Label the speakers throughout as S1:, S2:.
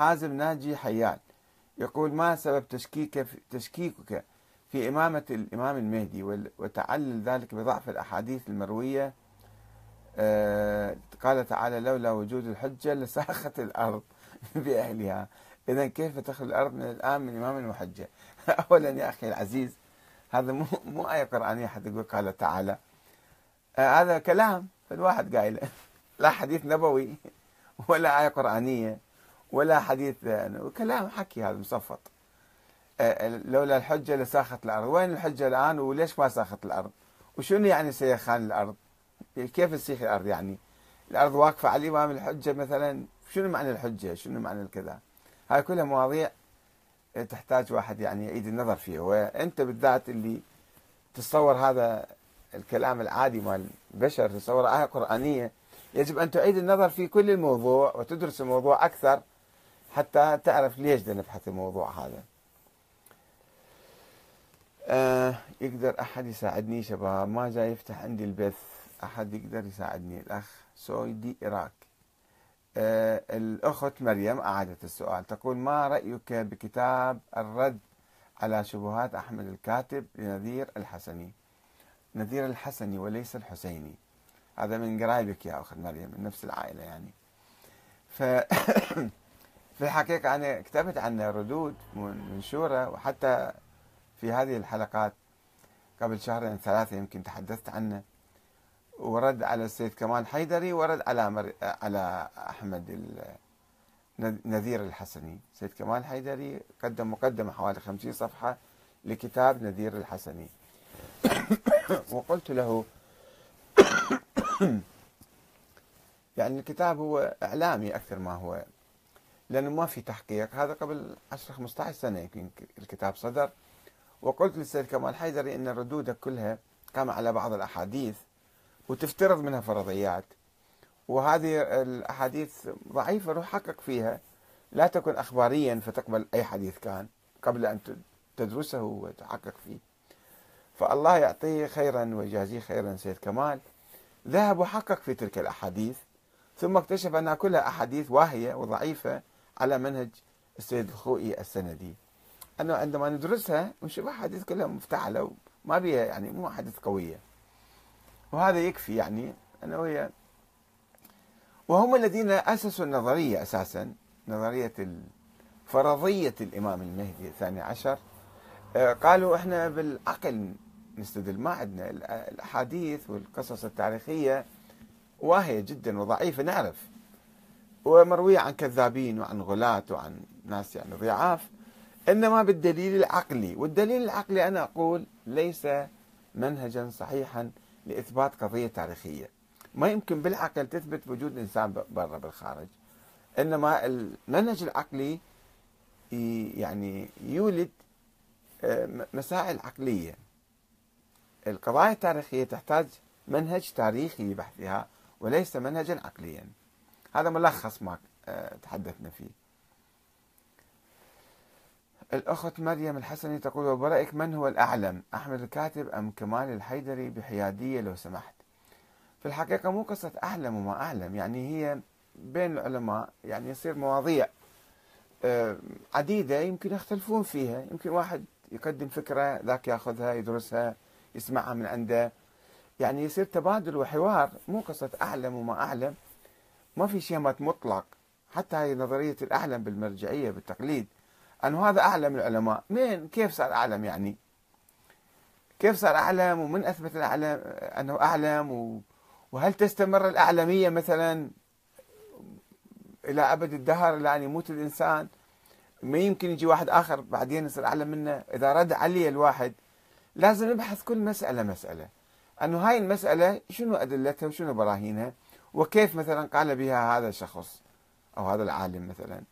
S1: حازم ناجي حيان. يقول ما سبب تشكيك في تشكيكك في إمامة الإمام المهدي وتعلل ذلك بضعف الأحاديث المروية. آه قال تعالى لولا وجود الحجة لساخت الأرض بأهلها. إذا كيف تخلو الأرض من الآن من إمام المحجة؟ أولا يا أخي العزيز هذا مو مو آية قرآنية حتى يقول قال تعالى. آه هذا كلام الواحد قايله لا حديث نبوي ولا آية قرآنية. ولا حديث كلام حكي هذا مصفط. آه، لولا الحجة لساخت الأرض. وين الحجة الآن؟ وليش ما ساخت الأرض؟ وشنو يعني سيخان الأرض؟ كيف تسيخ الأرض يعني؟ الأرض واقفة على الإمام الحجة مثلا؟ شنو معنى الحجة؟ شنو معنى الكذا؟ هاي كلها مواضيع تحتاج واحد يعني يعيد النظر فيها وأنت بالذات اللي تتصور هذا الكلام العادي مال البشر تتصور آية قرآنية يجب أن تعيد النظر في كل الموضوع وتدرس الموضوع أكثر. حتى تعرف ليش نبحث الموضوع هذا. آه يقدر أحد يساعدني شباب؟ ما جاي يفتح عندي البث. أحد يقدر يساعدني؟ الأخ سويدي إراك آه الأخت مريم أعادت السؤال. تقول ما رأيك بكتاب الرد على شبهات أحمد الكاتب لنذير الحسني؟ نذير الحسني وليس الحسيني. هذا من قرايبك يا أخت مريم من نفس العائلة يعني. ف في الحقيقة أنا كتبت عنه ردود منشورة وحتى في هذه الحلقات قبل شهرين ثلاثة يمكن تحدثت عنه. ورد على السيد كمال حيدري ورد على مر... على أحمد نذير الحسني. سيد كمال حيدري قدم مقدمة حوالي خمسين صفحة لكتاب نذير الحسني. وقلت له يعني الكتاب هو إعلامي أكثر ما هو لأنه ما في تحقيق. هذا قبل 10 15 سنة يمكن الكتاب صدر. وقلت للسيد كمال حيدري أن ردودك كلها قام على بعض الأحاديث وتفترض منها فرضيات. وهذه الأحاديث ضعيفة روح حقق فيها. لا تكن أخباريا فتقبل أي حديث كان قبل أن تدرسه وتحقق فيه. فالله يعطيه خيرا ويجازيه خيرا سيد كمال. ذهب وحقق في تلك الأحاديث ثم اكتشف أنها كلها أحاديث واهية وضعيفة على منهج السيد الخوئي السندي. أنه عندما ندرسها نشوف أحاديث كلها مفتعلة وما بيها يعني مو أحاديث قوية. وهذا يكفي يعني أنه هي وهم الذين أسسوا النظرية أساسا نظرية فرضية الإمام المهدي الثاني عشر. آه، قالوا إحنا بالعقل نستدل ما عندنا. الأحاديث والقصص التاريخية واهية جدا وضعيفة نعرف. ومروية عن كذابين وعن غلاة وعن ناس يعني ضعاف إنما بالدليل العقلي. والدليل العقلي أنا أقول ليس منهجا صحيحا لإثبات قضية تاريخية. ما يمكن بالعقل تثبت وجود إنسان برا بالخارج. إنما المنهج العقلي يعني يولد آه، مسائل عقلية. القضايا التاريخية تحتاج منهج تاريخي لبحثها وليس منهجا عقليا. هذا ملخص ما تحدثنا فيه. الأخت مريم الحسني تقول وبرأيك من هو الأعلم أحمد الكاتب أم كمال الحيدري بحيادية لو سمحت؟ في الحقيقة مو قصة أعلم وما أعلم يعني هي بين العلماء يعني يصير مواضيع آه، عديدة يمكن يختلفون فيها. يمكن واحد يقدم فكرة ذاك ياخذها يدرسها يسمعها من عنده. يعني يصير تبادل وحوار مو قصة أعلم وما أعلم. ما في شيء مطلق. حتى هاي نظرية الأعلم بالمرجعية بالتقليد. أنه هذا أعلم العلماء. مين كيف صار أعلم يعني؟ كيف صار أعلم؟ ومن أثبت الأعلم أنه أعلم. وهل تستمر الأعلمية مثلا إلى أبد الدهر؟ إلى أن يموت الإنسان. ما يمكن يجي واحد آخر بعدين يصير أعلم منه؟ إذا رد علي الواحد لازم نبحث كل مسألة مسألة. أنه هاي المسألة شنو أدلتها وشنو براهينها؟ وكيف مثلا قال بها هذا الشخص أو هذا العالم مثلا؟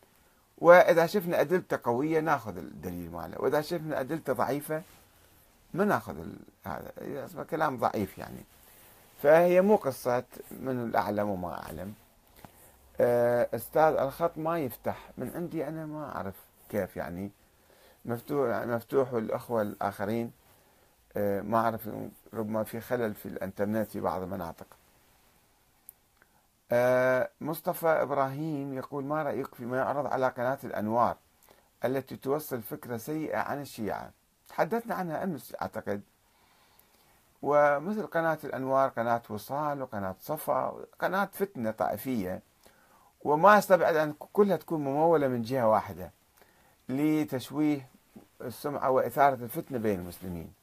S1: وإذا شفنا أدلته قوية نأخذ الدليل ماله وإذا شفنا أدلته ضعيفة ما نأخذ هذا اسمه كلام ضعيف يعني. فهي مو قصة من الأعلم وما أعلم. آه، أستاذ الخط ما يفتح. من عندي أنا ما أعرف كيف يعني. مفتوح مفتوح والأخوة الآخرين. آه، ما أعرف ربما في خلل في الإنترنت في بعض المناطق. مصطفى إبراهيم يقول ما رأيك فيما يعرض على قناة الأنوار التي توصل فكرة سيئة عن الشيعة؟ تحدثنا عنها أمس أعتقد. ومثل قناة الأنوار قناة وصال وقناة صفا قناة فتنة طائفية. وما أستبعد أن كلها تكون ممولة من جهة واحدة لتشويه السمعة وإثارة الفتنة بين المسلمين.